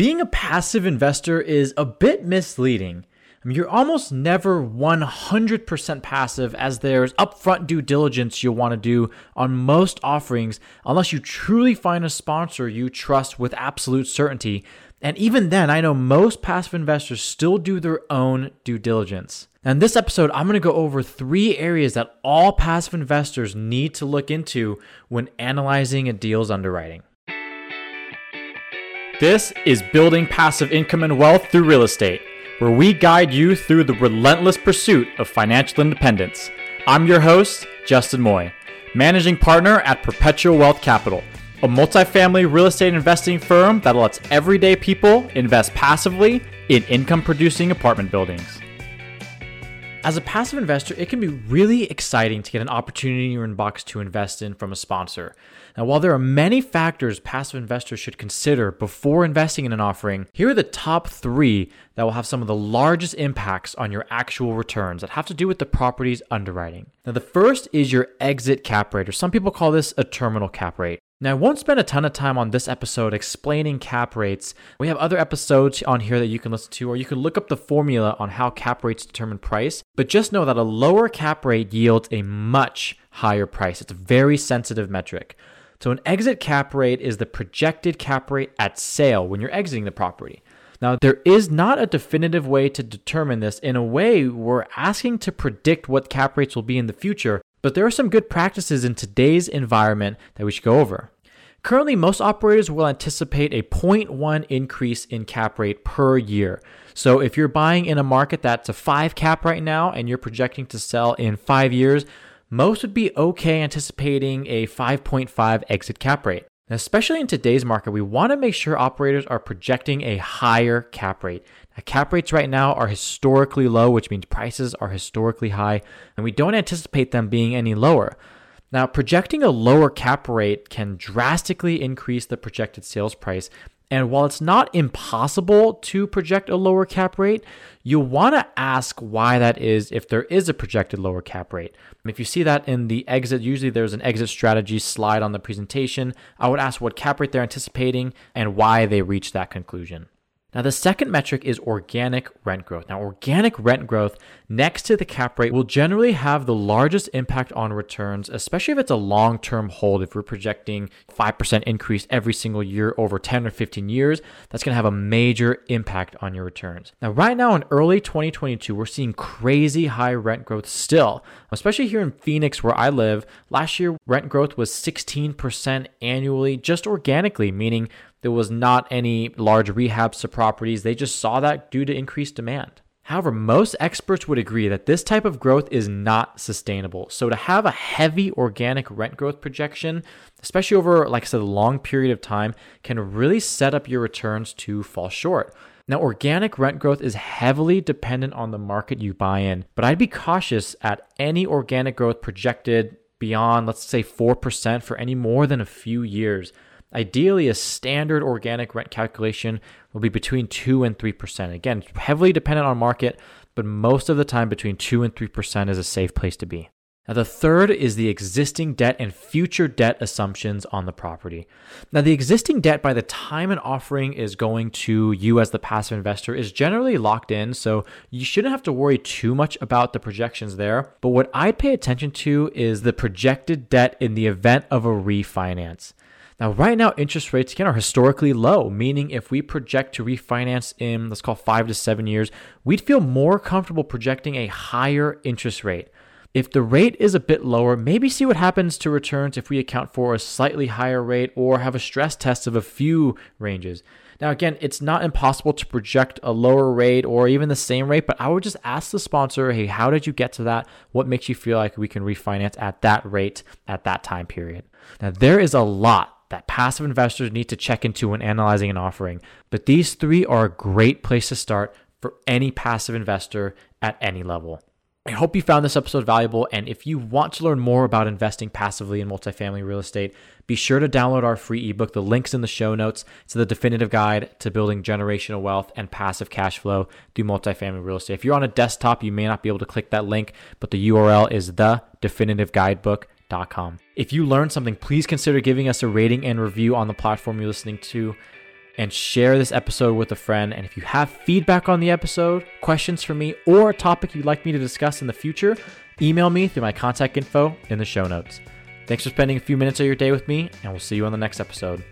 Being a passive investor is a bit misleading. I mean, you're almost never 100% passive as there's upfront due diligence you'll want to do on most offerings unless you truly find a sponsor you trust with absolute certainty. And even then, I know most passive investors still do their own due diligence. In this episode, I'm going to go over three areas that all passive investors need to look into when analyzing a deal's underwriting. This is Building Passive Income and Wealth Through Real Estate, where we guide you through the relentless pursuit of financial independence. I'm your host, Justin Moy, managing partner at Perpetual Wealth Capital, a multifamily real estate investing firm that lets everyday people invest passively in income producing apartment buildings. As a passive investor, it can be really exciting to get an opportunity in your inbox to invest in from a sponsor. Now, while there are many factors passive investors should consider before investing in an offering, here are the top three that will have some of the largest impacts on your actual returns that have to do with the property's underwriting. Now, the first is your exit cap rate, or some people call this a terminal cap rate. Now, I won't spend a ton of time on this episode explaining cap rates. We have other episodes on here that you can listen to, or you can look up the formula on how cap rates determine price. But just know that a lower cap rate yields a much higher price. It's a very sensitive metric. So, an exit cap rate is the projected cap rate at sale when you're exiting the property. Now, there is not a definitive way to determine this. In a way, we're asking to predict what cap rates will be in the future, but there are some good practices in today's environment that we should go over. Currently, most operators will anticipate a 0.1 increase in cap rate per year. So, if you're buying in a market that's a 5 cap right now and you're projecting to sell in 5 years, most would be okay anticipating a 5.5 exit cap rate. Especially in today's market, we want to make sure operators are projecting a higher cap rate. Now, cap rates right now are historically low, which means prices are historically high, and we don't anticipate them being any lower. Now, projecting a lower cap rate can drastically increase the projected sales price. And while it's not impossible to project a lower cap rate, you'll want to ask why that is if there is a projected lower cap rate. If you see that in the exit, usually there's an exit strategy slide on the presentation. I would ask what cap rate they're anticipating and why they reached that conclusion. Now, the second metric is organic rent growth. Now, organic rent growth next to the cap rate will generally have the largest impact on returns, especially if it's a long term hold. If we're projecting 5% increase every single year over 10 or 15 years, that's going to have a major impact on your returns. Now, right now in early 2022, we're seeing crazy high rent growth still, especially here in Phoenix where I live. Last year, rent growth was 16% annually, just organically, meaning there was not any large rehabs to properties. They just saw that due to increased demand. However, most experts would agree that this type of growth is not sustainable. So, to have a heavy organic rent growth projection, especially over, like I said, a long period of time, can really set up your returns to fall short. Now, organic rent growth is heavily dependent on the market you buy in, but I'd be cautious at any organic growth projected beyond, let's say, 4% for any more than a few years. Ideally, a standard organic rent calculation will be between 2 and 3%. Again, heavily dependent on market, but most of the time between 2 and 3% is a safe place to be. Now, the third is the existing debt and future debt assumptions on the property. Now, the existing debt by the time an offering is going to you as the passive investor is generally locked in, so you shouldn't have to worry too much about the projections there. But what I'd pay attention to is the projected debt in the event of a refinance. Now, right now, interest rates again are historically low, meaning if we project to refinance in let's call five to seven years, we'd feel more comfortable projecting a higher interest rate. If the rate is a bit lower, maybe see what happens to returns if we account for a slightly higher rate or have a stress test of a few ranges. Now, again, it's not impossible to project a lower rate or even the same rate, but I would just ask the sponsor, hey, how did you get to that? What makes you feel like we can refinance at that rate at that time period? Now, there is a lot that passive investors need to check into when analyzing an offering. But these three are a great place to start for any passive investor at any level. I hope you found this episode valuable. And if you want to learn more about investing passively in multifamily real estate, be sure to download our free ebook. The link's in the show notes to the definitive guide to building generational wealth and passive cash flow through multifamily real estate. If you're on a desktop, you may not be able to click that link, but the URL is the definitive guidebook if you learned something, please consider giving us a rating and review on the platform you're listening to. and share this episode with a friend. And if you have feedback on the episode, questions for me, or a topic you'd like me to discuss in the future, email me through my contact info in the show notes. Thanks for spending a few minutes of your day with me, and we'll see you on the next episode.